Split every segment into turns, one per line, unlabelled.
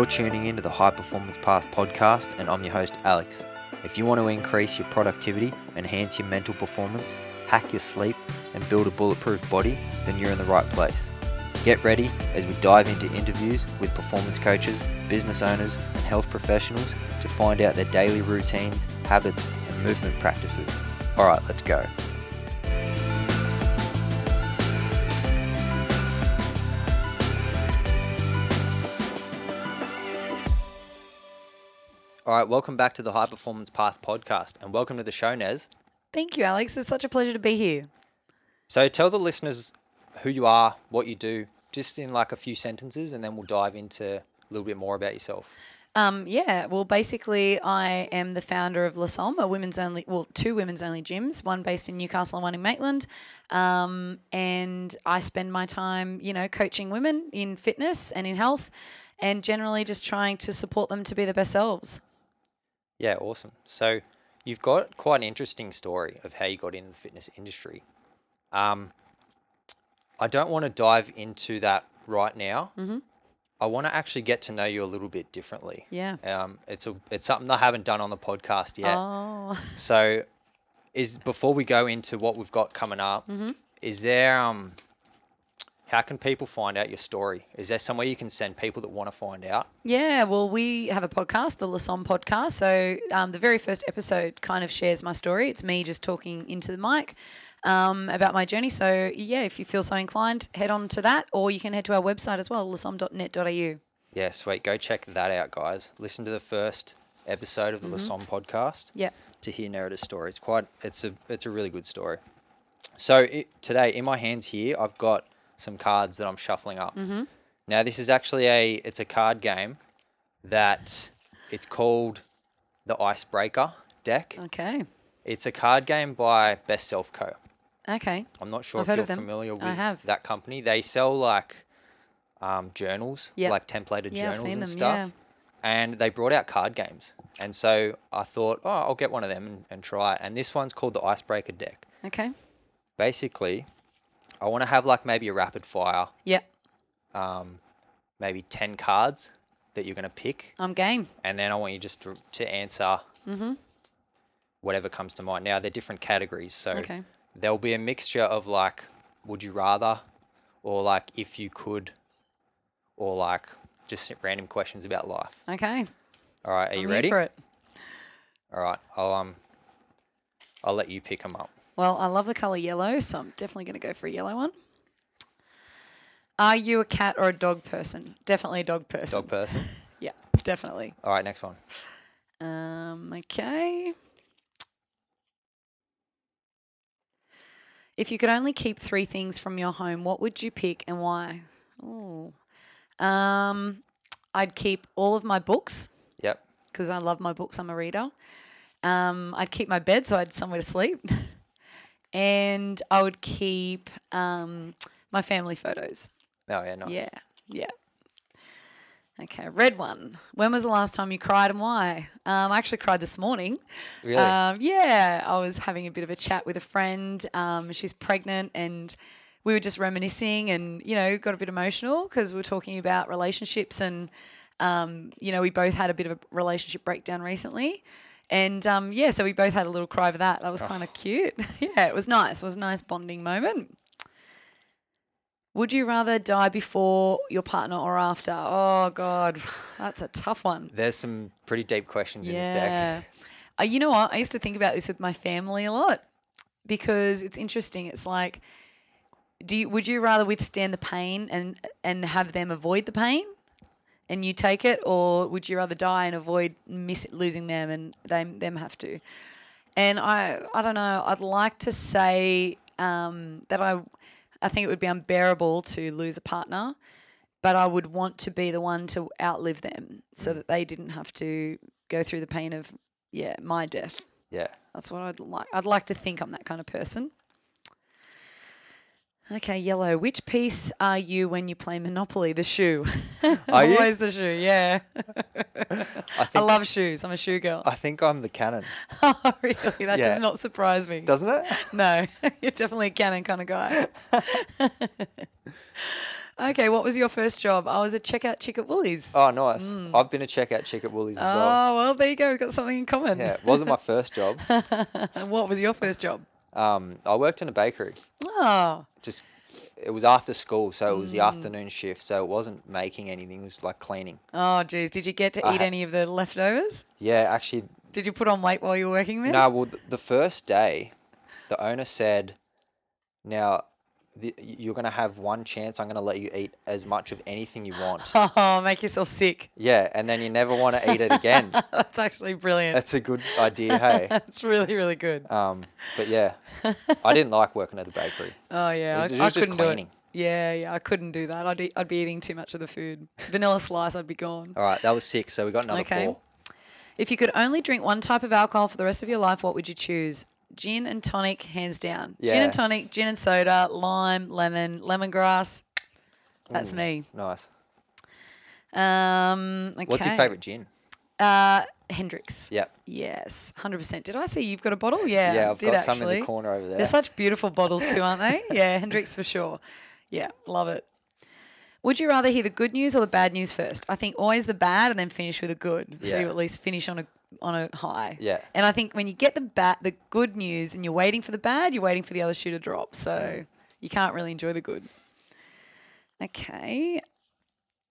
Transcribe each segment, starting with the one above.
You're tuning into the High Performance Path podcast, and I'm your host, Alex. If you want to increase your productivity, enhance your mental performance, hack your sleep, and build a bulletproof body, then you're in the right place. Get ready as we dive into interviews with performance coaches, business owners, and health professionals to find out their daily routines, habits, and movement practices. All right, let's go. All right, welcome back to the High Performance Path podcast, and welcome to the show, Nez.
Thank you, Alex. It's such a pleasure to be here.
So, tell the listeners who you are, what you do, just in like a few sentences, and then we'll dive into a little bit more about yourself.
Um, yeah, well, basically, I am the founder of Lissome, a women's only, well, two women's only gyms, one based in Newcastle and one in Maitland. Um, and I spend my time, you know, coaching women in fitness and in health, and generally just trying to support them to be their best selves.
Yeah, awesome. So, you've got quite an interesting story of how you got in the fitness industry. Um, I don't want to dive into that right now.
Mm-hmm.
I want to actually get to know you a little bit differently.
Yeah.
Um, it's a it's something I haven't done on the podcast yet.
Oh,
So, is before we go into what we've got coming up,
Mm-hmm.
is there um, how can people find out your story? Is there somewhere you can send people that want to find out?
Yeah, well, we have a podcast, the Lissome podcast. So um, the very first episode kind of shares my story. It's me just talking into the mic um, about my journey. So yeah, if you feel so inclined, head on to that, or you can head to our website as well, lissome.net.au.
Yeah, sweet. Go check that out, guys. Listen to the first episode of the Lissome podcast
Yeah.
to hear Nerida's story. It's quite it's a it's a really good story. So it, today in my hands here, I've got some cards that I'm shuffling up. Mm-hmm. Now this is actually a it's a card game that it's called the Icebreaker deck.
Okay.
It's a card game by Best Self Co.
Okay.
I'm not sure
I've
if you're familiar with that company. They sell like um, journals,
Yep.
like templated
Yeah, I've
journals
seen
and
them,
stuff.
yeah.
And they brought out card games. And so I thought, oh, I'll get one of them and, and try it. And this one's called the Icebreaker deck.
Okay.
Basically, I want to have like maybe a rapid fire,
Yep.
um, maybe 10 cards that you're going to pick.
I'm game.
And then I want you just to, to answer
Mm-hmm.
whatever comes to mind. Now, they're different categories. So
Okay.
there'll be a mixture of like, would you rather, or like, if you could, or like just random questions about life.
Okay.
All right, are
I'm
you
here
ready?
for it.
All right, I'll um, I'll let you pick them up.
Well, I love the color yellow, so I'm definitely going to go for a yellow one. Are you a cat or a dog person? Definitely a dog person.
Dog person.
Yeah, definitely.
All right, next one.
Um, okay. If you could only keep three things from your home, what would you pick and why? Oh, um, I'd keep all of my books
Yep.
because I love my books. I'm a reader. Um, I'd keep my bed so I had somewhere to sleep, and I would keep um, my family photos.
Oh yeah, nice.
Yeah, yeah. Okay, red one. When was the last time you cried and why? Um, I actually cried this morning.
Really?
Um, yeah, I was having a bit of a chat with a friend. Um, she's pregnant, and we were just reminiscing, and you know, got a bit emotional because we were talking about relationships, and um, you know, we both had a bit of a relationship breakdown recently. And um, yeah, so we both had a little cry for that. That was kind of cute. yeah, it was nice. It was a nice bonding moment. Would you rather die before your partner or after? Oh God, that's a tough one.
There's some pretty deep questions in this deck.
Yeah. Uh, you know what? I used to think about this with my family a lot because it's interesting. It's like, do you, would you rather withstand the pain and and have them avoid the pain, and you take it, or would you rather die and avoid miss losing them and they them have to? And I I don't know. I'd like to say um, that I I think it would be unbearable to lose a partner, but I would want to be the one to outlive them so that they didn't have to go through the pain of yeah my death.
Yeah.
That's what I'd like. I'd like to think I'm that kind of person. Okay, yellow. Which piece are you when you play Monopoly? The shoe.
Are you?
Always the shoe. Yeah.
I
I love shoes. I'm a shoe girl.
I think I'm the cannon.
oh, really? That
Yeah.
does not surprise me.
Doesn't it?
No, you're definitely a cannon kind of guy. Okay, what was your first job? I was a checkout chick at Woolies.
Oh, nice. Mm. I've been a checkout chick at Woolies as well.
Oh, well, there you go. We've got something in common.
Yeah, it wasn't my first job.
And what was your first job?
Um, I worked in a bakery.
Oh,
Just it was after school, so it was
Mm.
the afternoon shift. So it wasn't making anything. It was like cleaning.
oh, geez. Did you get to
I
eat
ha-
any of the leftovers?
Yeah, actually,
Did you put on weight while you were working there?
no. Well, th- the first day, the owner said, "Now, the, you're gonna have one chance. I'm gonna let you eat as much of anything you want."
Oh, make yourself sick.
yeah, and then you never want to eat it again.
That's actually brilliant.
That's a good idea, hey.
That's really, really good.
Um, but yeah, I didn't like working at the bakery.
Oh yeah,
was-
I,
it
I
was just
couldn't do it.
cleaning.
Yeah, yeah, I couldn't do that. I'd, eat, I'd be eating too much of the food. Vanilla slice, I'd be gone.
All right, that was six. So we got another
Okay.
four.
If you could only drink one type of alcohol for the rest of your life, what would you choose? Gin and tonic, hands down. Gin and tonic, gin and soda, lime, lemon, lemongrass. That's me.
Nice.
Um, okay.
What's your favorite gin?
Uh, Hendrick's.
Yep.
Yes, hundred percent. Did I see you've got a bottle? Yeah,
Yeah, I've
did
got some in the corner over there.
They're such beautiful bottles too, aren't they? Yeah, Hendrick's for sure. Yeah, love it. Would you rather hear the good news or the bad news first? I think always the bad and then finish with the good. So
Yeah.
you at least finish on a on a high.
Yeah.
And I think when you get the bad the good news and you're waiting for the bad, you're waiting for the other shoe to drop. So you can't really enjoy the good. Okay.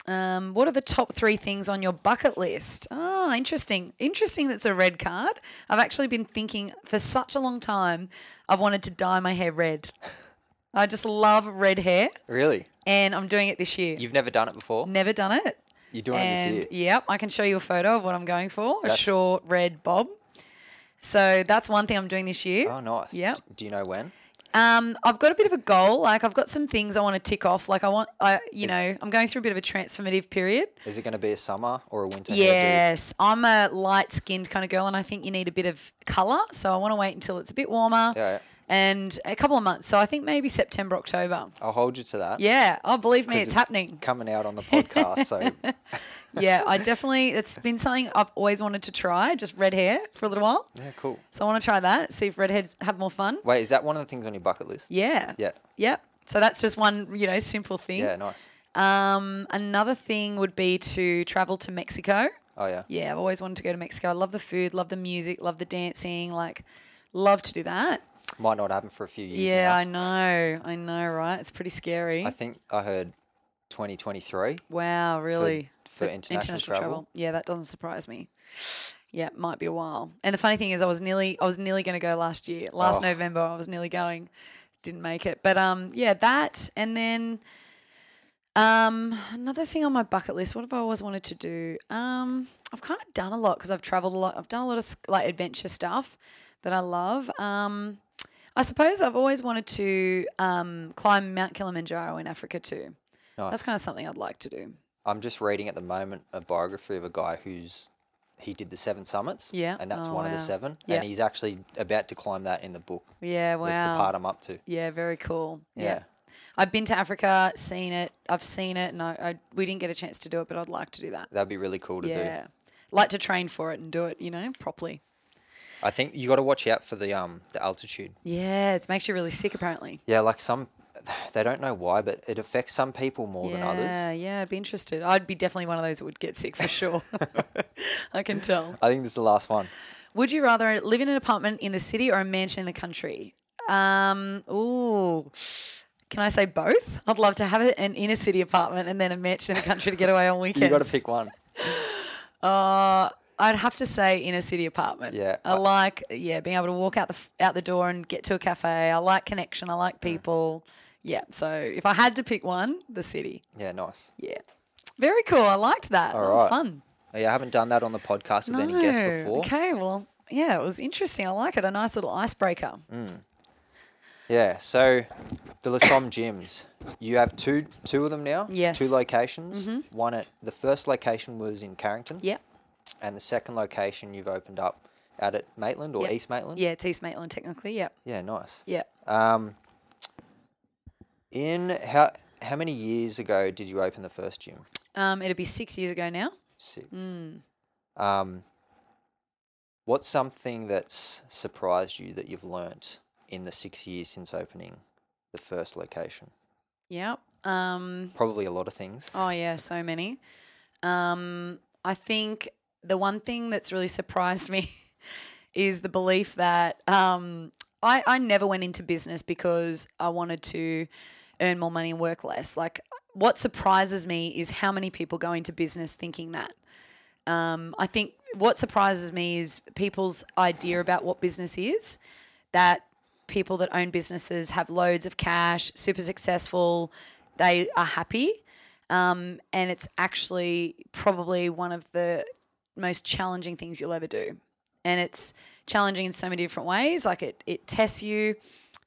Um, what are the top three things on your bucket list? Oh, interesting. Interesting that's a red card. I've actually been thinking for such a long time, I've wanted to dye my hair red. I just love red hair,
Really?
and I'm doing it this year.
You've never done it before?
Never done it.
You're doing
and
it this year?
yep, I can show you a photo of what I'm going for a short red bob. So that's one thing I'm doing this year.
Oh, nice.
Yep.
Do you know when?
Um, I've got a bit of a goal. Like I've got some things I want to tick off. Like I want, I you
Is-
know, I'm going through a bit of a transformative period.
Is it going to be a summer or a winter? hairdo?
Yes, I'm a light skinned kind of girl, and I think you need a bit of colour. So I want to wait until it's a bit warmer
yeah.
And a couple of months. So I think maybe September, October.
I'll hold you to that.
Yeah, oh, believe me, it's,
it's-
happening.
Coming out on the podcast. So
yeah, I definitely, it's been something I've always wanted to try, just red hair for a little while.
yeah, cool.
So I want to try that, see if redheads have more fun.
Wait, is that one of the things on your bucket list?
Yeah.
Yeah.
Yep. So that's just one, you know, simple thing.
Yeah, nice.
Um, another thing would be to travel to Mexico.
Oh yeah.
Yeah, I've always wanted to go to Mexico. I love the food, love the music, love the dancing, like love to do that.
Might not happen for a few years.
Yeah,
now.
I know. I know, right? It's pretty scary.
I think I heard 2023.
wow, really?
for international travel.
Yeah, that doesn't surprise me. Yeah, it might be a while. And the funny thing is I was nearly I was nearly going to go last year. Last
Oh.
November I was nearly going. Didn't make it. But um yeah, that and then um another thing on my bucket list, what have I always wanted to do? Um I've kind of done a lot because I've traveled a lot. I've done a lot of like adventure stuff that I love. Um I suppose I've always wanted to um, climb Mount Kilimanjaro in Africa too.
Nice.
That's kind of something I'd like to do.
I'm just reading at the moment a biography of a guy who's he did the seven summits.
Yeah.
And that's
Oh,
one of the seven.
Yeah.
And he's actually about to climb that in the book.
Yeah, wow.
That's the part I'm up to.
Yeah, very cool. Yeah.
Yeah.
I've been to Africa, seen it. I've seen it, and I, I we didn't get a chance to do it, but I'd like to do that.
That'd be really cool to do.
Yeah, like to train for it and do it, you know, properly.
I think you got to watch out for the um the altitude.
Yeah, it makes you really sick, apparently.
Yeah, like some they don't know why, but it affects some people more than others.
yeah, I'd be interested. I'd be definitely one of those that would get sick for sure. I can tell.
I think this is the last one.
Would you rather live in an apartment in the city or a mansion in the country? Um, ooh. Can I say both? I'd love to have an inner city apartment and then a mansion in the country to get away on weekends.
You got to pick one.
Uh, I'd have to say inner city apartment.
Yeah,
I
I-
like yeah being able to walk out the f- out the door and get to a cafe. I like connection. I like people. Yeah. So if I had to pick one, the city.
Yeah, nice.
Yeah. Very cool. I liked that.
All
that was
right.
fun.
Yeah, I haven't done that on the podcast with any guests before.
Okay. Well, yeah, it was interesting. I like it. A nice little icebreaker.
Mm. Yeah, so the Lissome gyms, you have two two of them now.
Yes.
Two locations. One at the first location was in Carrington,
Yep.
And the second location you've opened up out at Maitland or
Yep.
East Maitland.
Yeah, it's East Maitland technically. Yep.
Yeah, nice.
Yep.
Um, in how how many years ago did you open the first gym?
Um, it'll be six years ago now.
Six.
Mm.
Um, what's something that's surprised you that you've learnt in the six years since opening the first location?
Yep. Um,
Probably a lot of things.
Oh yeah, so many. Um, I think the one thing that's really surprised me is the belief that um, I I never went into business because I wanted to earn more money and work less. Like what surprises me is how many people go into business thinking that. Um, I think what surprises me is people's idea about what business is. That people that own businesses have loads of cash, super successful, they are happy. Um, and it's actually probably one of the most challenging things you'll ever do. And it's challenging in so many different ways. Like it, it tests you,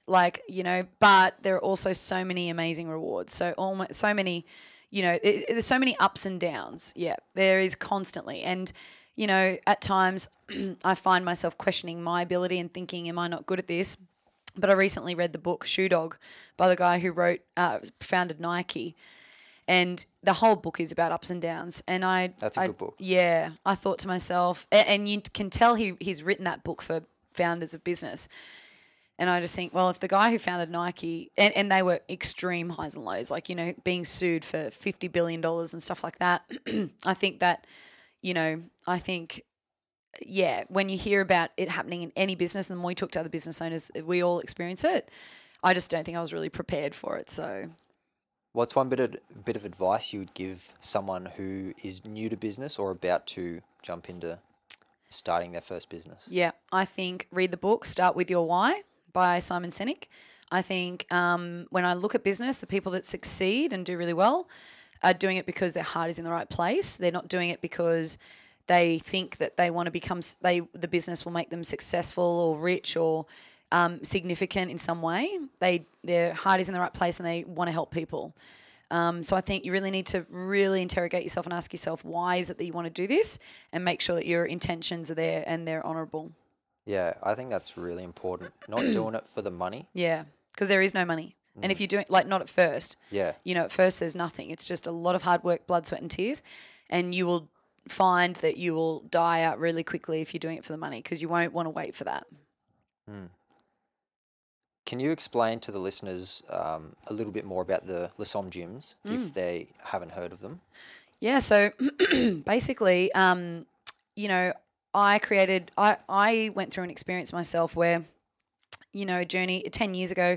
like, you know, but there are also so many amazing rewards. So almost so many, you know, it, there's so many ups and downs. Yeah, there is constantly. And, you know, at times I find myself questioning my ability and thinking, am I not good at this? But I recently read the book Shoe Dog by the guy who wrote, uh, founded Nike. And the whole book is about ups and downs. And I,
That's a
I-
good book.
Yeah, I thought to myself, a- and you can tell he he's written that book for founders of business. And I just think, well, if the guy who founded Nike, and, and they were extreme highs and lows, like, you know, being sued for $50 billion and stuff like that, I think that, you know, I think, yeah, when you hear about it happening in any business, and the more you talk to other business owners, we all experience it. I just don't think I was really prepared for it. So,
What's one bit of bit of advice you would give someone who is new to business or about to jump into starting their first business?
Yeah, I think read the book, Start With Your Why by Simon Sinek. I think um, when I look at business, the people that succeed and do really well are doing it because their heart is in the right place. They're not doing it because they think that they want to become they the business will make them successful or rich or um, significant in some way. They their heart is in the right place and they want to help people. Um, so I think you really need to really interrogate yourself and ask yourself why is it that you want to do this, and make sure that your intentions are there and they're honourable.
Yeah, I think that's really important. Not doing it for the money.
Yeah, because there is no money, and if you're doing like not at first,
Yeah.
you know, at first there's nothing. It's just a lot of hard work, blood, sweat, and tears, and you will find that you will die out really quickly if you're doing it for the money because you won't want to wait for that.
Can you explain to the listeners um, a little bit more about the Lissome gyms if they haven't heard of them?
Yeah, so basically, um, you know, I created, I, I went through an experience myself where, you know, a journey 10 years ago,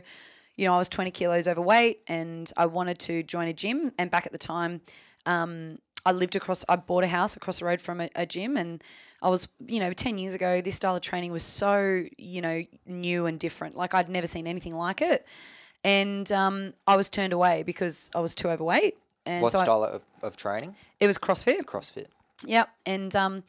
you know, I was 20 kilos overweight and I wanted to join a gym. And back at the time, um, I lived across, I bought a house across the road from a, a gym. And I was, you know, 10 years ago, this style of training was so, you know, new and different. Like I'd never seen anything like it. And um, I was turned away because I was too overweight. And
What
so I-
style of, of training?
it was CrossFit.
CrossFit.
Yep. And um,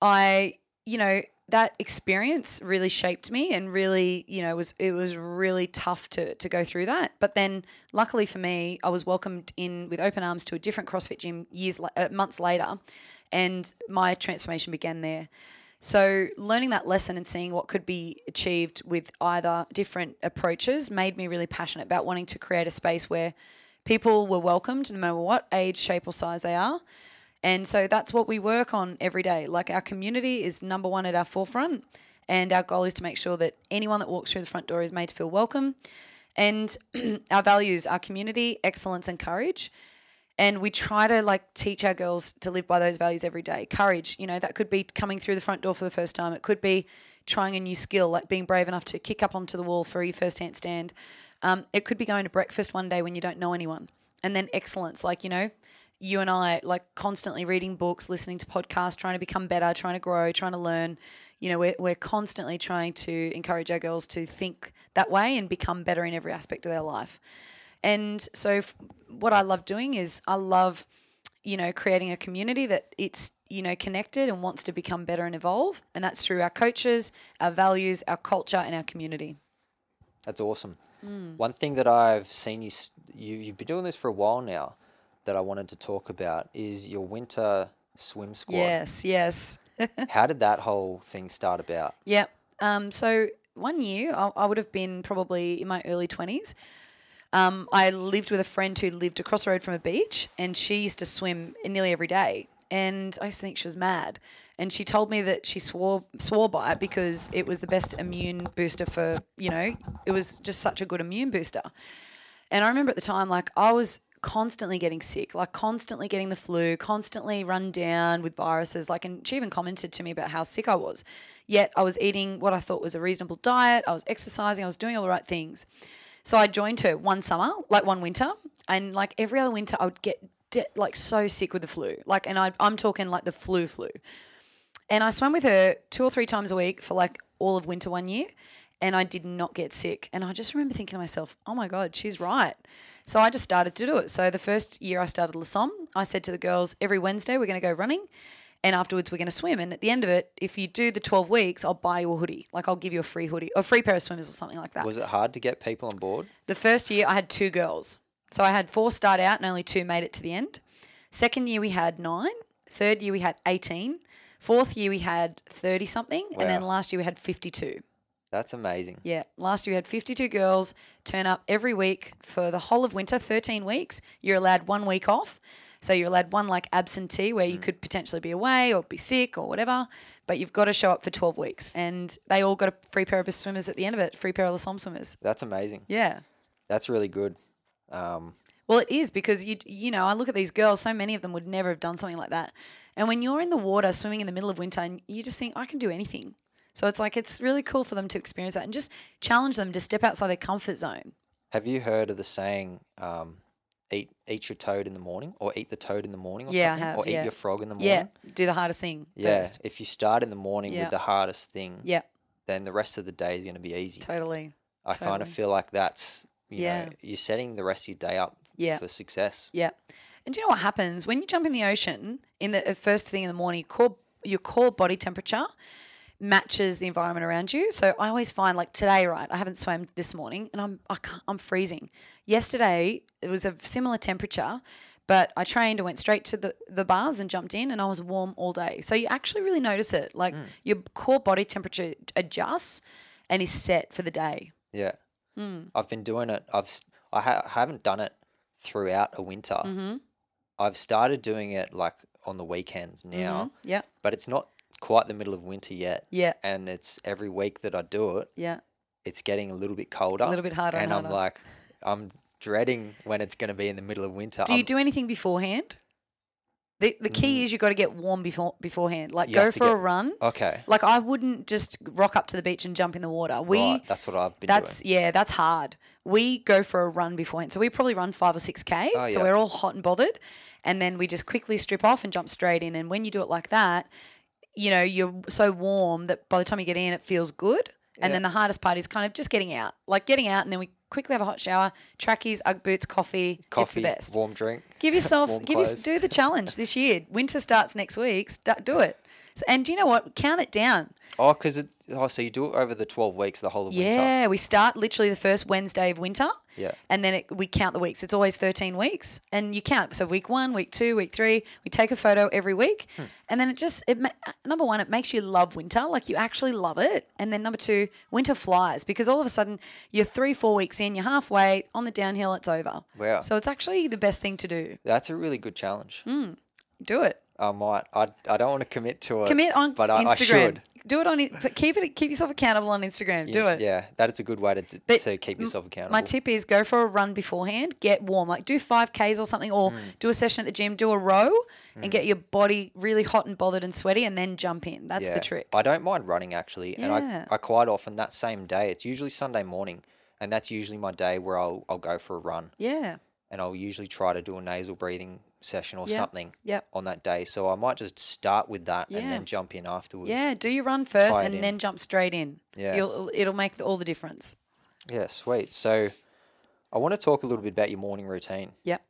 I, you know, that experience really shaped me and really, you know, was it was really tough to to go through that. But then, luckily for me, I was welcomed in with open arms to a different CrossFit gym years uh, months later, and my transformation began there. So learning that lesson and seeing what could be achieved with either different approaches made me really passionate about wanting to create a space where people were welcomed no matter what age, shape, or size they are. And so that's what we work on every day. Like our community is number one at our forefront. And our goal is to make sure that anyone that walks through the front door is made to feel welcome. And our values are community, excellence, and courage. And we try to like teach our girls to live by those values every day. Courage, you know, that could be coming through the front door for the first time. It could be trying a new skill, like being brave enough to kick up onto the wall for your first handstand. Um, it could be going to breakfast one day when you don't know anyone. And then excellence, like, you know, you and I, like constantly reading books, listening to podcasts, trying to become better, trying to grow, trying to learn. You know, we're, we're constantly trying to encourage our girls to think that way and become better in every aspect of their life. And so, f- what I love doing is I love, you know, creating a community that it's, you know, connected and wants to become better and evolve. And that's through our coaches, our values, our culture, and our community.
That's awesome.
Hmm.
One thing that I've seen you, you you've been doing this for a while now that I wanted to talk about is your winter swim squad.
Yes, yes.
How did that whole thing start about?
Yep. Um, so one year, I, I would have been probably in my early 20s. Um, I lived with a friend who lived across the road from a beach, and she used to swim nearly every day. And I used to think she was mad. And she told me that she swore swore by it because it was the best immune booster for you know it was just such a good immune booster. And I remember at the time, like I was constantly getting sick, like constantly getting the flu, constantly run down with viruses. Like, and she even commented to me about how sick I was. Yet I was eating what I thought was a reasonable diet. I was exercising. I was doing all the right things. So I joined her one summer, like one winter, and like every other winter, I would get de- like so sick with the flu. Like, and I, I'm talking like the flu flu. And I swam with her two or three times a week for like all of winter one year. And I did not get sick. And I just remember thinking to myself, oh my God, she's right. So I just started to do it. So the first year I started Lissome, I said to the girls, every Wednesday we're going to go running. And afterwards we're going to swim. And at the end of it, if you do the 12 weeks, I'll buy you a hoodie. Like I'll give you a free hoodie or a free pair of swimmers or something like that.
Was it hard to get people on board?
The first year I had two girls. So I had four start out and only two made it to the end. Second year we had nine. Third year we had 18. Fourth year we had 30 something. And then last year we had 52.
That's amazing.
Yeah. Last year we had 52 girls turn up every week for the whole of winter, 13 weeks. You're allowed one week off. So you're allowed one like absentee where you could potentially be away or be sick or whatever, but you've got to show up for 12 weeks. And they all got a free pair of swimmers at the end of it, free pair of Somme swimmers.
That's amazing.
Yeah.
That's really good. Um,
Well, it is because you you know I look at these girls. So many of them would never have done something like that. And when you're in the water swimming in the middle of winter, and you just think I can do anything. So it's like it's really cool for them to experience that and just challenge them to step outside their comfort zone.
have you heard of the saying, um, "Eat eat your toad in the morning," or "Eat the toad in the morning," or
Yeah, I
something,
have,
or "Eat your frog in the morning"?
Yeah, do the hardest thing
Yeah,
first.
if you start in the morning
Yeah.
with the hardest thing,
Yeah,
then the rest of the day is going to be easy.
totally.
I kind of feel like that's you
Yeah.
know you're setting the rest of your day up
Yeah.
for success.
Yeah. And do you know what happens when you jump in the ocean in the uh, first thing in the morning? Core, your core body temperature matches the environment around you. So I always find like today, right? I haven't swam this morning, and I'm I can't, I'm freezing. Yesterday it was a similar temperature, but I trained and went straight to the the bars and jumped in, and I was warm all day. So you actually really notice it. Like your core body temperature adjusts and is set for the day.
Yeah,
Hmm.
I've been doing it. I've I, ha- haven't done it throughout a winter.
Mm-hmm.
I've started doing it like on the weekends now,
Yeah.
but it's not quite the middle of winter yet.
Yeah.
and it's every week that I do it.
Yeah.
It's getting a little bit colder,
A little bit harder and
and I'm like, I'm dreading when it's going to be in the middle of winter.
Do you
I'm-
do anything beforehand? The the key mm. is you've got to get warm before beforehand. Like
You
go for a run.
okay,
Like I wouldn't just rock up to the beach and jump in the water. We
right, that's what I've been
that's
doing.
yeah, that's hard. We go for a run beforehand. So we probably run 5 or 6k.
Oh,
so
yeah.
we're all hot and bothered and then we just quickly strip off and jump straight in and when you do it like that, you know, you're so warm that by the time you get in it feels good. And
Yeah.
then the hardest part is kind of just getting out. Like getting out and then we quickly have a hot shower, trackies, Ugg boots, coffee.
Coffee,
it's the best.
warm drink.
Give yourself,
Warm
give you, do the challenge this year. Winter starts next week. Start, do it. And do you know what? Count it down.
Oh, because it. Oh, so you do it over the twelve weeks, the whole of winter.
Yeah, we start literally the first Wednesday of winter.
Yeah.
And then it, we count the weeks. It's always 13 weeks. And you count. So week one, week two, week three, we take a photo every week.
Hmm.
And then it just, it number one, it makes you love winter. Like you actually love it. And then number two, winter flies because all of a sudden you're three, four weeks in, you're halfway on the downhill, it's over.
Wow.
So it's actually the best thing to do.
That's a really good challenge.
Do it.
I might. I. I don't want to commit to it.
Commit on
but I,
Instagram.
I should.
Do it on Keep it. Keep yourself accountable on Instagram. Do it.
Yeah, that is a good way to,
But
to keep yourself accountable.
My tip is go for a run beforehand. Get warm. Like do five k's or something, or
Mm.
do a session at the gym. Do a row and get your body really hot and bothered and sweaty, and then jump in. That's
yeah.
the trick.
I don't mind running actually, and I, I quite often that same day. It's usually Sunday morning, and that's usually my day where I'll I'll go for a run,
yeah.
and I'll usually try to do a nasal breathing session or
Yep.
something
Yep.
on that day. So I might just start with that and then jump in afterwards.
Yeah. Do your run first and
in.
then jump straight in.
Yeah.
You'll, it'll make all the difference.
Yeah, sweet. So I want to talk a little bit about your morning routine.
Yep.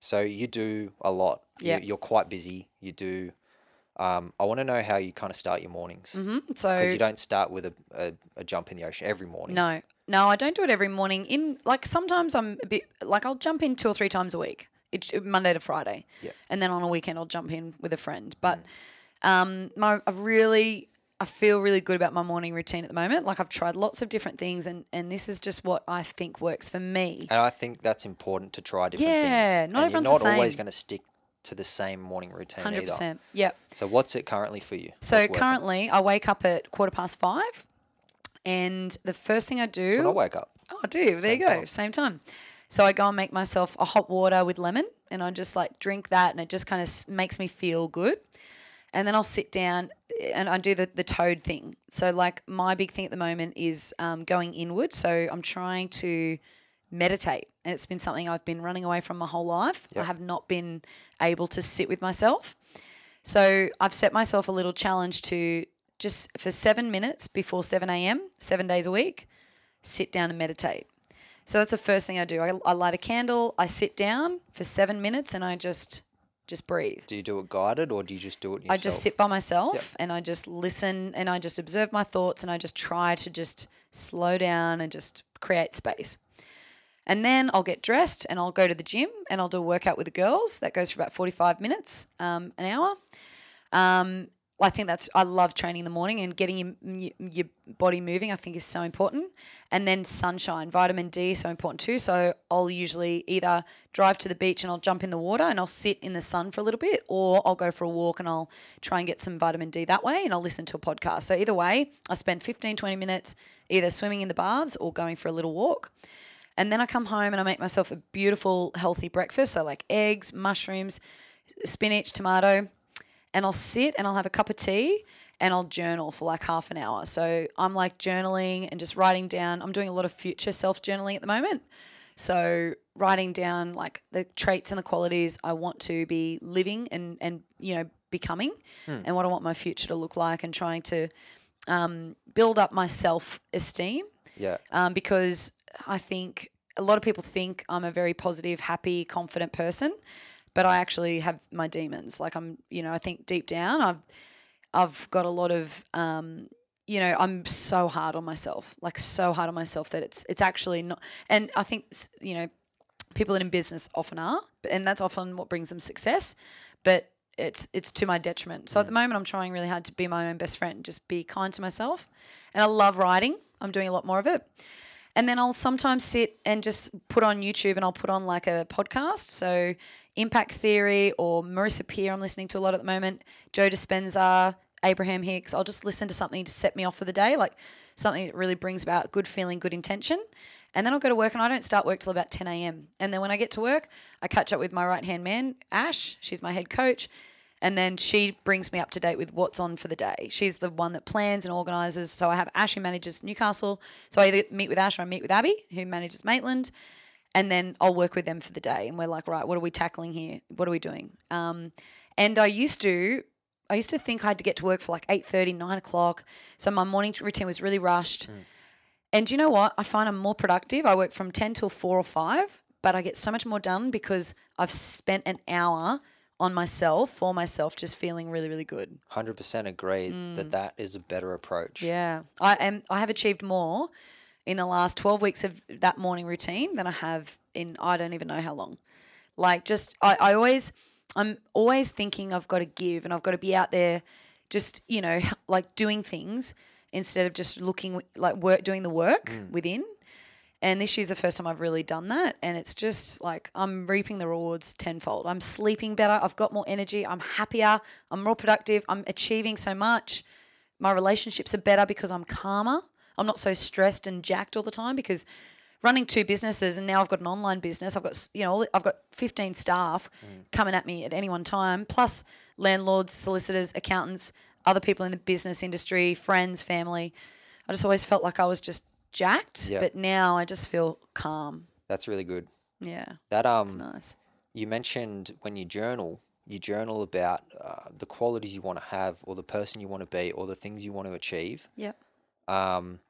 So you do a lot. You-
Yep.
You're quite busy. You do. Um, I want to know how you kind of start your mornings
Mm-hmm. So
because you don't start with a, a, a jump in the ocean every morning.
No, no, I don't do it every morning. In like sometimes I'm a bit like I'll jump in two or three times a week. It's Monday to Friday,
Yeah.
and then on a weekend I'll jump in with a friend. But um, my I've really I feel really good about my morning routine at the moment. Like I've tried lots of different things, and and this is just what I think works for me.
And I think that's important to try different
Yeah,
things.
not
and
everyone's
you're not always going to stick to the same morning routine
Hundred
either.
percent. Yep.
So what's it currently for you?
So currently I wake up at quarter past five, and the first thing I do
That's when I wake up.
Oh, I do. There
Same
you go.
time.
Same time. So I go and make myself a hot water with lemon and I just like drink that and it just kind of makes me feel good. And then I'll sit down and I do the, the toad thing. So, like, my big thing at the moment is um, going inward. So, I'm trying to meditate. And it's been something I've been running away from my whole life. I have not been able to sit with myself. So, I've set myself a little challenge to just for seven minutes before 7 a.m., seven days a week, sit down and meditate. So that's the first thing I do. I, I light a candle, I sit down for seven minutes, and I just just breathe.
Do you do it guided or do you just do it yourself?
I just sit by myself and I just listen and I just observe my thoughts and I just try to just slow down and just create space. And then I'll get dressed and I'll go to the gym and I'll do a workout with the girls. That goes for about 45 minutes, um, an hour. Um, I think that's I love training in the morning and getting your, your body moving. I think is so important. And then sunshine, vitamin D, so important too. So I'll usually either drive to the beach and I'll jump in the water and I'll sit in the sun for a little bit, or I'll go for a walk and I'll try and get some vitamin D that way, and I'll listen to a podcast. So either way, I spend 15, 20 minutes either swimming in the baths or going for a little walk. And then I come home and I make myself a beautiful, healthy breakfast. So like eggs, mushrooms, spinach, tomato and I'll sit and I'll have a cup of tea and I'll journal for like half an hour. So I'm like journaling and just writing down. I'm doing a lot of future self journaling at the moment. So writing down like the traits and the qualities I want to be living and and you know becoming, and what I want my future to look like, and trying to um, build up my self esteem.
Yeah.
Um, because I think a lot of people think I'm a very positive, happy, confident person, but I actually have my demons. Like I'm, you know, I think deep down I've I've got a lot of um, you know, I'm so hard on myself, like so hard on myself that it's it's actually not. And I think you know, people in business often are, and that's often what brings them success. But it's it's to my detriment. So at the moment, I'm trying really hard to be my own best friend, just be kind to myself. And I love writing. I'm doing a lot more of it. And then I'll sometimes sit and just put on YouTube and I'll put on like a podcast. So Impact Theory or Marisa Peer, I'm listening to a lot at the moment. Joe Dispenza, Abraham Hicks. I'll just listen to something to set me off for the day, like something that really brings about good feeling, good intention. And then I'll go to work and I don't start work till about 10 a.m. And then when I get to work, I catch up with my right hand man, Ash. She's my head coach. And then she brings me up to date with what's on for the day. She's the one that plans and organises. So I have Ash who manages Newcastle. So I either meet with Ash or I meet with Abby who manages Maitland. And then I'll work with them for the day. And we're like, right, what are we tackling here? What are we doing? Um, and I used to, I used to think I had to get to work for like 8.30, 9 o'clock. So my morning routine was really rushed. And you know what? I find I'm more productive. I work from 10 till 4 or 5, but I get so much more done because I've spent an hour on myself, for myself, just feeling really, really good.
100% agree that that is a better approach.
Mm. Yeah. I am I have achieved more in the last 12 weeks of that morning routine than I have in I don't even know how long. Like just I, I always I'm always thinking I've got to give and I've got to be out there just, you know, like doing things instead of just looking like work doing the work within. And this year's the first time I've really done that. And it's just like I'm reaping the rewards tenfold. I'm sleeping better. I've got more energy. I'm happier. I'm more productive. I'm achieving so much. My relationships are better because I'm calmer. I'm not so stressed and jacked all the time because running two businesses and now I've got an online business. I've got, you know, I've got 15 staff mm. coming at me at any one time, plus landlords, solicitors, accountants, other people in the business industry, friends, family. I just always felt like I was just jacked,
Yeah.
but now I just feel calm.
That's really good.
Yeah,
That um
nice.
you mentioned when you journal, you journal about uh, the qualities you want to have or the person you want to be or the things you want to achieve.
Yep.
Um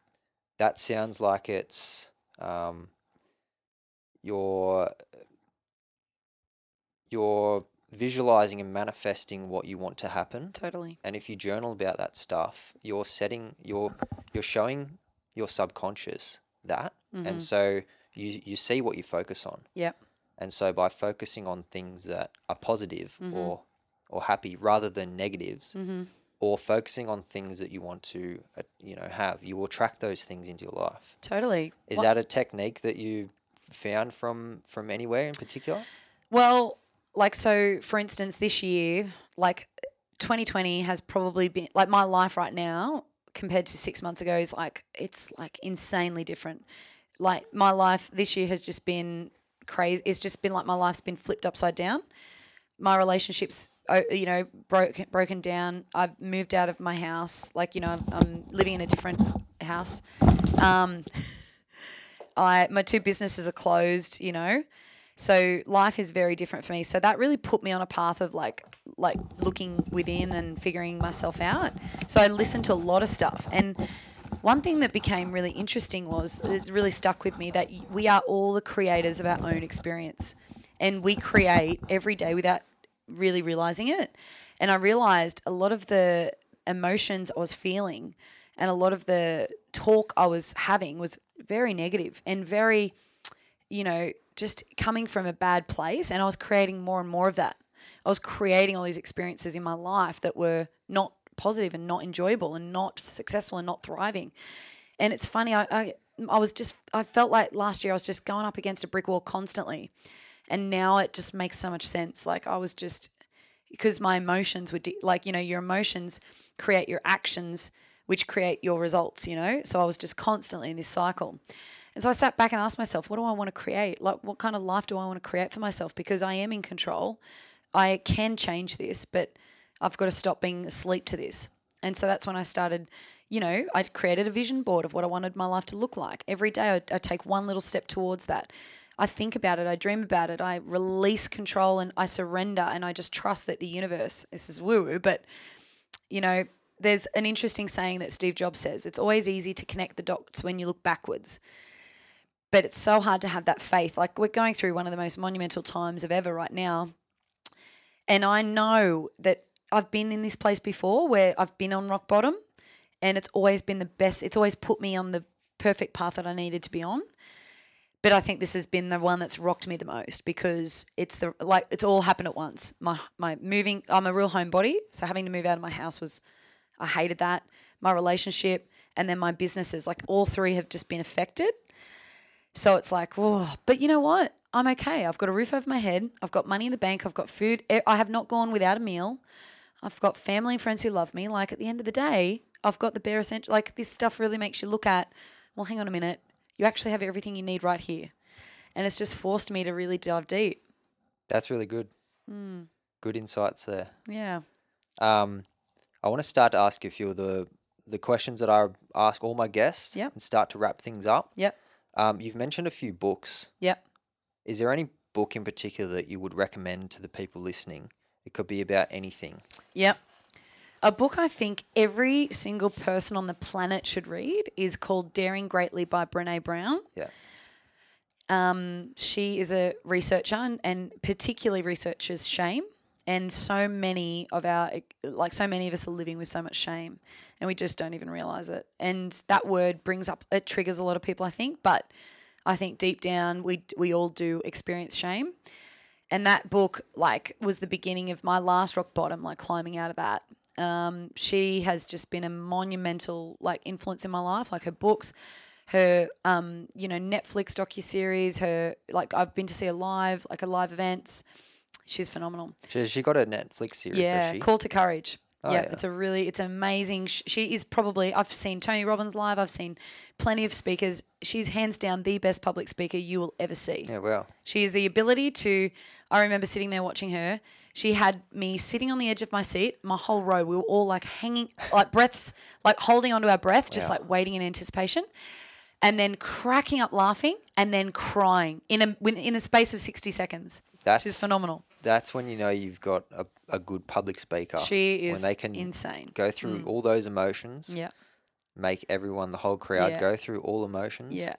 that sounds like it's um you're you're visualizing and manifesting what you want to happen.
Totally.
and if you journal about that stuff you're setting you're you're showing your subconscious that and mm-hmm. so you you see what you focus on.
Yep.
and so by focusing on things that are positive mm-hmm. or or happy rather than negatives mm-hmm. or focusing on things that you want to uh, you know have you will attract those things into your life.
Totally.
is
What-
that a technique that you found from from anywhere in particular?
Well, like so for instance this year, like 2020 has probably been like my life right now compared to 6 months ago is like it's like insanely different. Like my life this year has just been crazy. It's just been like my life's been flipped upside down. My relationships, you know, broken broken down. I've moved out of my house. Like you know, I'm, I'm living in a different house. Um, I my two businesses are closed. You know, so life is very different for me. So that really put me on a path of like like looking within and figuring myself out. So I listened to a lot of stuff and one thing that became really interesting was it really stuck with me that we are all the creators of our own experience and we create every day without really realizing it. And I realized a lot of the emotions I was feeling and a lot of the talk I was having was very negative and very, you know, just coming from a bad place. And I was creating more and more of that. I was creating all these experiences in my life that were not positive and not enjoyable and not successful and not thriving. And it's funny, I, I, I was just, I felt like last year I was just going up against a brick wall constantly. And now it just makes so much sense. Like I was just, because my emotions were, de- like, you know, your emotions create your actions, which create your results, you know? So I was just constantly in this cycle. And so I sat back and asked myself, what do I want to create? Like, what kind of life do I want to create for myself? Because I am in control. I can change this, but I've got to stop being asleep to this. And so that's when I started, you know, I created a vision board of what I wanted my life to look like. Every day I, I take one little step towards that. I think about it, I dream about it, I release control and I surrender and I just trust that the universe, this is woo woo, but, you know, there's an interesting saying that Steve Jobs says it's always easy to connect the dots when you look backwards. But it's so hard to have that faith. Like we're going through one of the most monumental times of ever right now. And I know that I've been in this place before where I've been on rock bottom and it's always been the best. It's always put me on the perfect path that I needed to be on. But I think this has been the one that's rocked me the most because it's the like it's all happened at once. My my moving I'm a real homebody, so having to move out of my house was I hated that. My relationship and then my businesses, like all three have just been affected. So it's like, oh, but you know what? I'm okay. I've got a roof over my head. I've got money in the bank. I've got food. I have not gone without a meal. I've got family and friends who love me. Like at the end of the day, I've got the bare essential. Like this stuff really makes you look at, well, hang on a minute. You actually have everything you need right here. And it's just forced me to really dive deep.
That's really good.
Mm.
Good insights there.
Yeah.
Um, I want to start to ask you a few of the the questions that I ask all my guests
Yep.
and start to wrap things up.
Yep.
Um, you've mentioned a few books.
Yep.
Is there any book in particular that you would recommend to the people listening? It could be about anything.
Yep. A book I think every single person on the planet should read is called Daring Greatly by Brene Brown.
Yeah.
Um, she is a researcher and, and particularly researches shame. And so many of our, like so many of us are living with so much shame and we just don't even realize it. And that word brings up, it triggers a lot of people, I think. But I think deep down, we, we all do experience shame. And that book, like, was the beginning of my last rock bottom, like climbing out of that. Um, she has just been a monumental, like, influence in my life. Like her books, her, um, you know, Netflix docu series, her, like, I've been to see her live, like, her live events. She's phenomenal.
She, she got a Netflix series,
Yeah? Call to Courage.
Oh,
yeah,
yeah.
it's a really, it's amazing. She is probably, I've seen Tony Robbins live, I've seen plenty of speakers. She's hands down the best public speaker you will ever see.
Yeah, well.
She has the ability to. I remember sitting there watching her. She had me sitting on the edge of my seat, my whole row. We were all like hanging, like breaths, like holding onto our breath, just
Wow.
like waiting in anticipation, and then cracking up laughing, and then crying in a in a space of sixty seconds.
That's
She's phenomenal.
That's when you know you've got a, a good public speaker.
She is
when they can
insane.
go through all those emotions,
Yeah,
make everyone, the whole crowd,
Yeah.
go through all emotions.
yeah,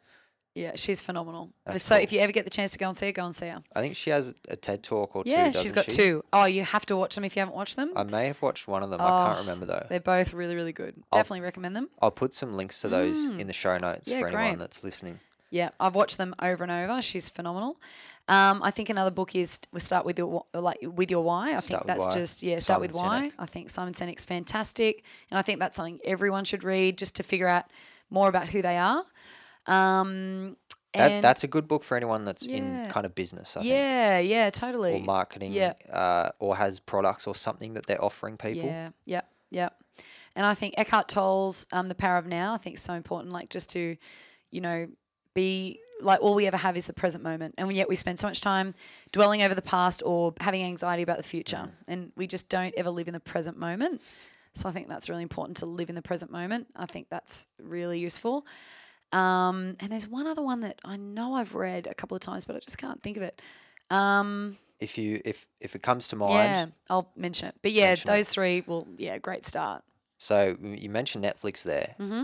yeah. She's phenomenal.
That's
so
cool.
if you ever get the chance to go and see her, go and see her.
I think she has a TED talk or two.
Yeah, she's got
she?
two. Oh, you have to watch them if you haven't watched them.
I may have watched one of them. I
Oh,
can't remember though.
They're both really, really good. Definitely recommend them.
I'll put some links to those in the show notes
Mm. Yeah,
for anyone
great.
that's listening.
Yeah, I've watched them over and over. She's phenomenal. Um, I think another book is we start with your like with your why. I
Start
think that's
Why.
just yeah, start with why.
Sinek.
I think Simon Sinek's fantastic, and I think that's something everyone should read just to figure out more about who they are. Um,
That, that's a good book for anyone that's
Yeah.
in kind of business, I think,
yeah, yeah, totally.
or marketing,
Yeah.
uh, or has products or something that they're offering people.
Yeah, yeah, yeah. And I think Eckhart Tolle's um, "The Power of Now" I think is so important. Like just to, you know, be like all we ever have is the present moment, and yet we spend so much time dwelling over the past or having anxiety about the future, and we just don't ever live in the present moment. So I think that's really important to live in the present moment. I think that's really useful. Um, and there's one other one that I know I've read a couple of times, but I just can't think of it. Um,
If you if if it comes to mind,
yeah, I'll mention it. But yeah,
Mention it.
those three. Well, yeah, great start.
So you mentioned Netflix there. Mm-hmm.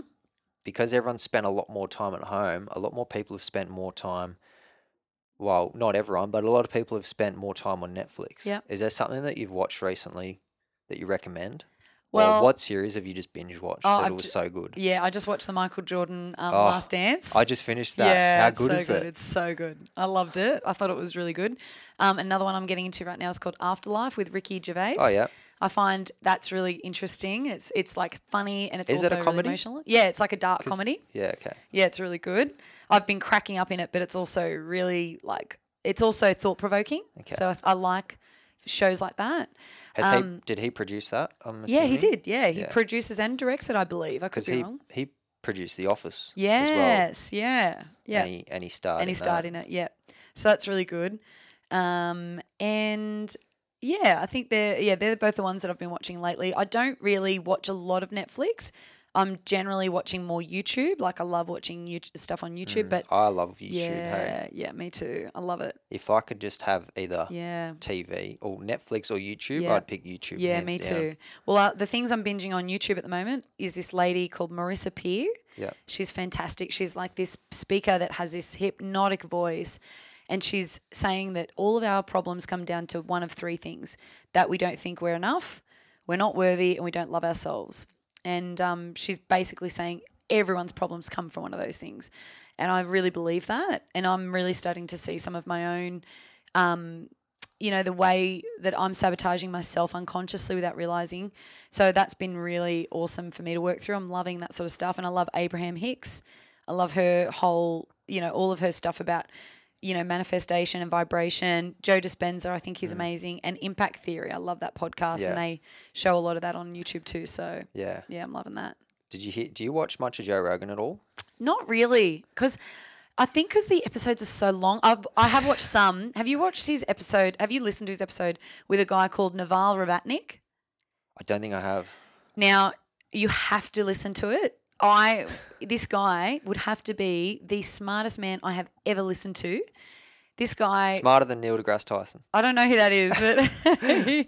Because everyone's spent a lot more time at home, a lot more people have spent more time. Well, not everyone, but a lot of people have spent more time on Netflix.
Yep.
Is there something that you've watched recently that you recommend?
Well-
what series have you just binge watched
Oh,
that it was
ju-
so good?
Yeah, I just watched the Michael Jordan um,
Oh,
Last Dance.
I just finished that.
Yeah,
How
it's
good
so
is
good.
that?
It's so good. I loved it. I thought it was really good. Um, another one I'm getting into right now is called Afterlife with Ricky Gervais.
Oh yeah.
I find that's really interesting. It's it's like funny and it's
Is it
also
a
really
comedy?
emotional. Yeah, it's like a dark comedy.
Yeah, okay.
Yeah, it's really good. I've been cracking up in it, but it's also really like it's also thought provoking.
Okay.
So I, I like shows like that.
Has
Um,
he did he produce that? I'm
Yeah, he did. Yeah, he
Yeah.
produces and directs it. I believe. I could be
he
wrong.
he produced The Office as well.
Yes. Yeah. Yeah.
And he and he starred.
and he
in
starred
that.
in it. Yeah, so that's really good. Um, and yeah, I think they're yeah they're both the ones that I've been watching lately. I don't really watch a lot of Netflix. I'm generally watching more YouTube. Like I love watching YouTube, stuff on YouTube, but
I love YouTube.
yeah,
Hey,
yeah, me too. I love it.
if I could just have either
Yeah.
TV or Netflix or YouTube,
Yeah.
I'd pick YouTube.
Yeah,
hands
me
down.
too. Well, uh, the things I'm binging on YouTube at the moment is this lady called Marisa Peer.
Yeah.
She's fantastic. She's like this speaker that has this hypnotic voice. And she's saying that all of our problems come down to one of three things that we don't think we're enough, we're not worthy, and we don't love ourselves. And um, she's basically saying everyone's problems come from one of those things. And I really believe that. And I'm really starting to see some of my own you know, the way that I'm sabotaging myself unconsciously without realizing. So that's been really awesome for me to work through. I'm loving that sort of stuff. And I love Abraham Hicks. I love her whole, you know, all of her stuff about, you know, manifestation and vibration. Joe Dispenza, I think he's amazing. And Impact Theory. I love that podcast.
Mm. Yeah.
And they show a lot of that on YouTube too. So
Yeah.
yeah, I'm loving that.
Did you hear? Do you watch much of Joe Rogan at all?
Not really, because I think because the episodes are so long. I've I have watched some. Have you watched his episode? Have you listened to his episode with a guy called Naval Ravikant?
I don't think I have.
Now you have to listen to it. I this guy would have to be the smartest man I have ever listened to. This guy,
Smarter than Neil deGrasse Tyson.
I don't know who that is, but he,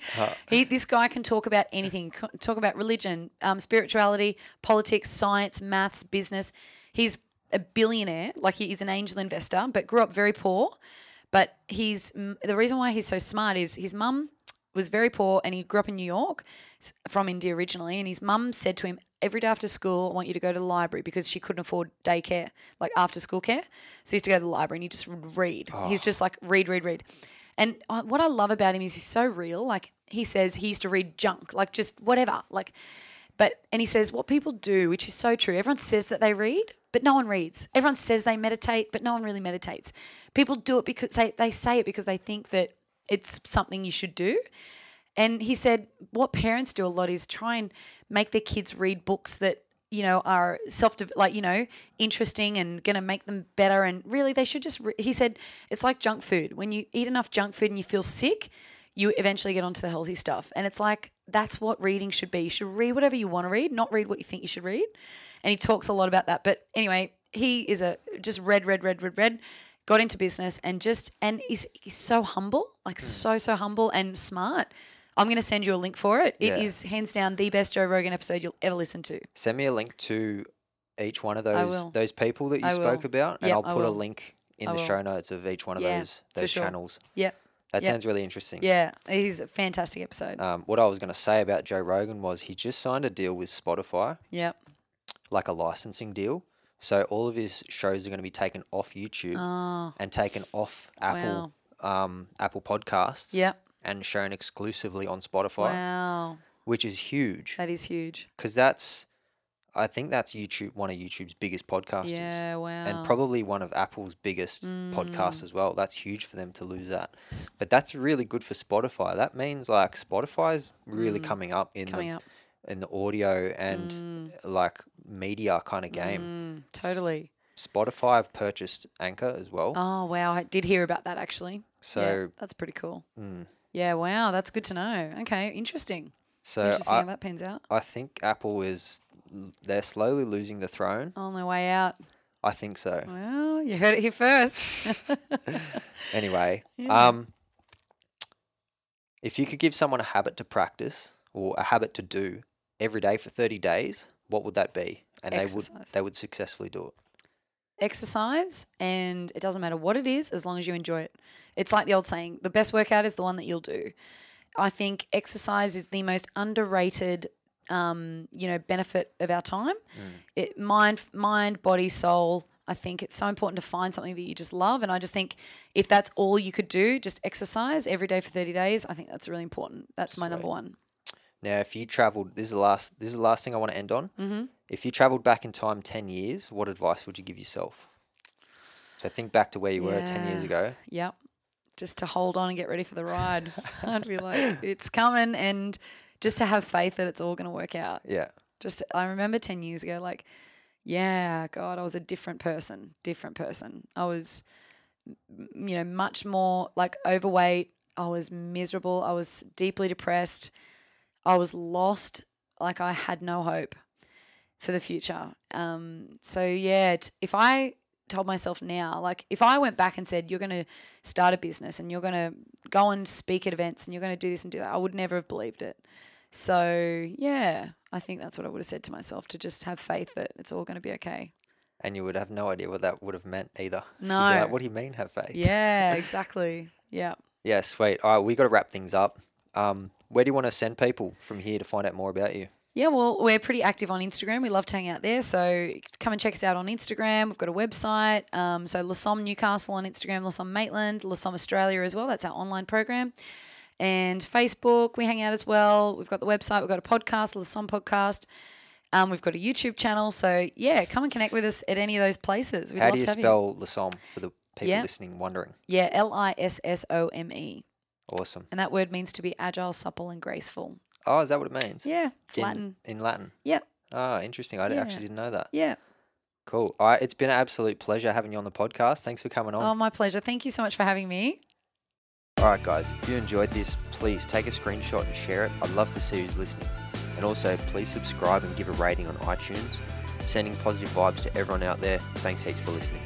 he, this guy can talk about anything. Talk about religion, um, spirituality, politics, science, maths, business. He's a billionaire, like he is an angel investor, but grew up very poor. But he's the reason why he's so smart is his mum was very poor and he grew up in New York from India originally. And his mum said to him, Every day after school, I want you to go to the library because she couldn't afford daycare, like after school care. So he used to go to the library and he just would read. He's ah. just like, read, read, read. And what I love about him is he's so real. Like he says he used to read junk, like just whatever. Like, but, and he says what people do, which is so true. Everyone says that they read, but no one reads. Everyone says they meditate, but no one really meditates. People do it because they, they say it because they think that it's something you should do. And he said what parents do a lot is try and make their kids read books that you know are self like you know interesting and going to make them better and really they should just re- he said it's like junk food. When you eat enough junk food and you feel sick you eventually get onto the healthy stuff. And it's like that's what reading should be. You should read whatever you want to read not read what you think you should read. And he talks a lot about that. But anyway he is a just read read read read read got into business and just and he's, he's so humble like hmm. so so humble and smart i'm going to send you a link for it It is
Yeah.
hands down the best joe rogan episode you'll ever listen to
Send me a link to each one of those
will.
those people that you
I
spoke
will.
about, and
Yep,
I'll
I
put a
will.
link in
I
the
will.
show notes of each one of
Yeah,
those
for
those
sure.
channels.
yep
That
Yep.
sounds really interesting.
yeah he's a fantastic episode
Um, what I was going to say about Joe Rogan was he just signed a deal with Spotify,
yep
like a licensing deal. So all of his shows are going to be taken off YouTube
oh
and taken off Apple um, Apple Podcasts
yep
and shown exclusively on Spotify,
wow
which is huge
that is huge
because that's I think that's YouTube one of YouTube's biggest podcasters.
yeah wow
and probably one of Apple's biggest
Mm.
podcasts as well. That's huge for them to lose that. But that's really good for Spotify. That means like Spotify's really coming up in
Mm. coming
the
up
in the audio and like media kind of game.
Mm, totally
Spotify have purchased Anchor as well.
Oh wow, I did hear about that actually.
so
yeah, that's pretty cool. Yeah, wow, that's good to know. Okay, interesting.
so
interesting
I,
how that pans out.
I think Apple is they're slowly losing the throne.
On their way out.
I think so.
Well, you heard it here first.
Anyway, um, if you could give someone a habit to practice or a habit to do every day for 30 days, what would that be? And they would they would successfully do it.
Exercise, and it doesn't matter what it is as long as you enjoy it. It's like the old saying the best workout is the one that you'll do. I think exercise is the most underrated um, you know, benefit of our time. It mind, mind, body, soul. I think it's so important to find something that you just love, and I just think if that's all you could do, just exercise every day for thirty days. I think that's really important. That's my number one.
Now, if you traveled, this is the last. This is the last thing I want to end on. Mm-hmm. If you traveled back in time ten years, what advice would you give yourself? So think back to where you were ten years ago.
Yep. Just to hold on and get ready for the ride. I'd be like, it's coming, and just to have faith that it's all going to work out.
Yeah,
Just, I remember 10 years ago, like, yeah, God, I was a different person, different person. I was, you know, much more like overweight. I was miserable. I was deeply depressed. I was lost. Like, I had no hope for the future. Um, so, yeah, t- if I told myself now, like, if I went back and said, you're going to start a business and you're going to go and speak at events and you're going to do this and do that, I would never have believed it. So, yeah, I think that's what I would have said to myself to just have faith that it's all going to be okay.
and you would have no idea what that would have meant either.
No.
like, what do you mean have faith?
Yeah, exactly. Yeah.
Yeah, sweet. All right, we got to wrap things up. Um, where do you want to send people from here to find out more about you?
Yeah, well, we're pretty active on Instagram. We love to hang out there. So come and check us out on Instagram. We've got a website. Um, so Lissome Newcastle on Instagram, Lissome Maitland, Lissome Australia as well. That's our online program. And Facebook, we hang out as well. We've got the website. We've got a podcast, Lissome Podcast. Um, we've got a YouTube channel. So yeah, come and connect with us at any of those places. We'd
How do you spell Lissome for the people
Yeah.
listening wondering?
Yeah, L I S S O M E.
Awesome.
And that word means to be agile, supple, and graceful.
Oh, is that what it means?
Yeah, it's
in,
Latin.
In Latin.
Yeah,
Oh, interesting. I
Yeah.
actually didn't know that.
yeah.
Cool. All right, it's been an absolute pleasure having you on the podcast. Thanks for coming on.
Oh, my pleasure. Thank you so much for having me.
All right, guys, if you enjoyed this, please take a screenshot and share it. I'd love to see who's listening. And also, please subscribe and give a rating on iTunes. Sending positive vibes to everyone out there. Thanks heaps for listening.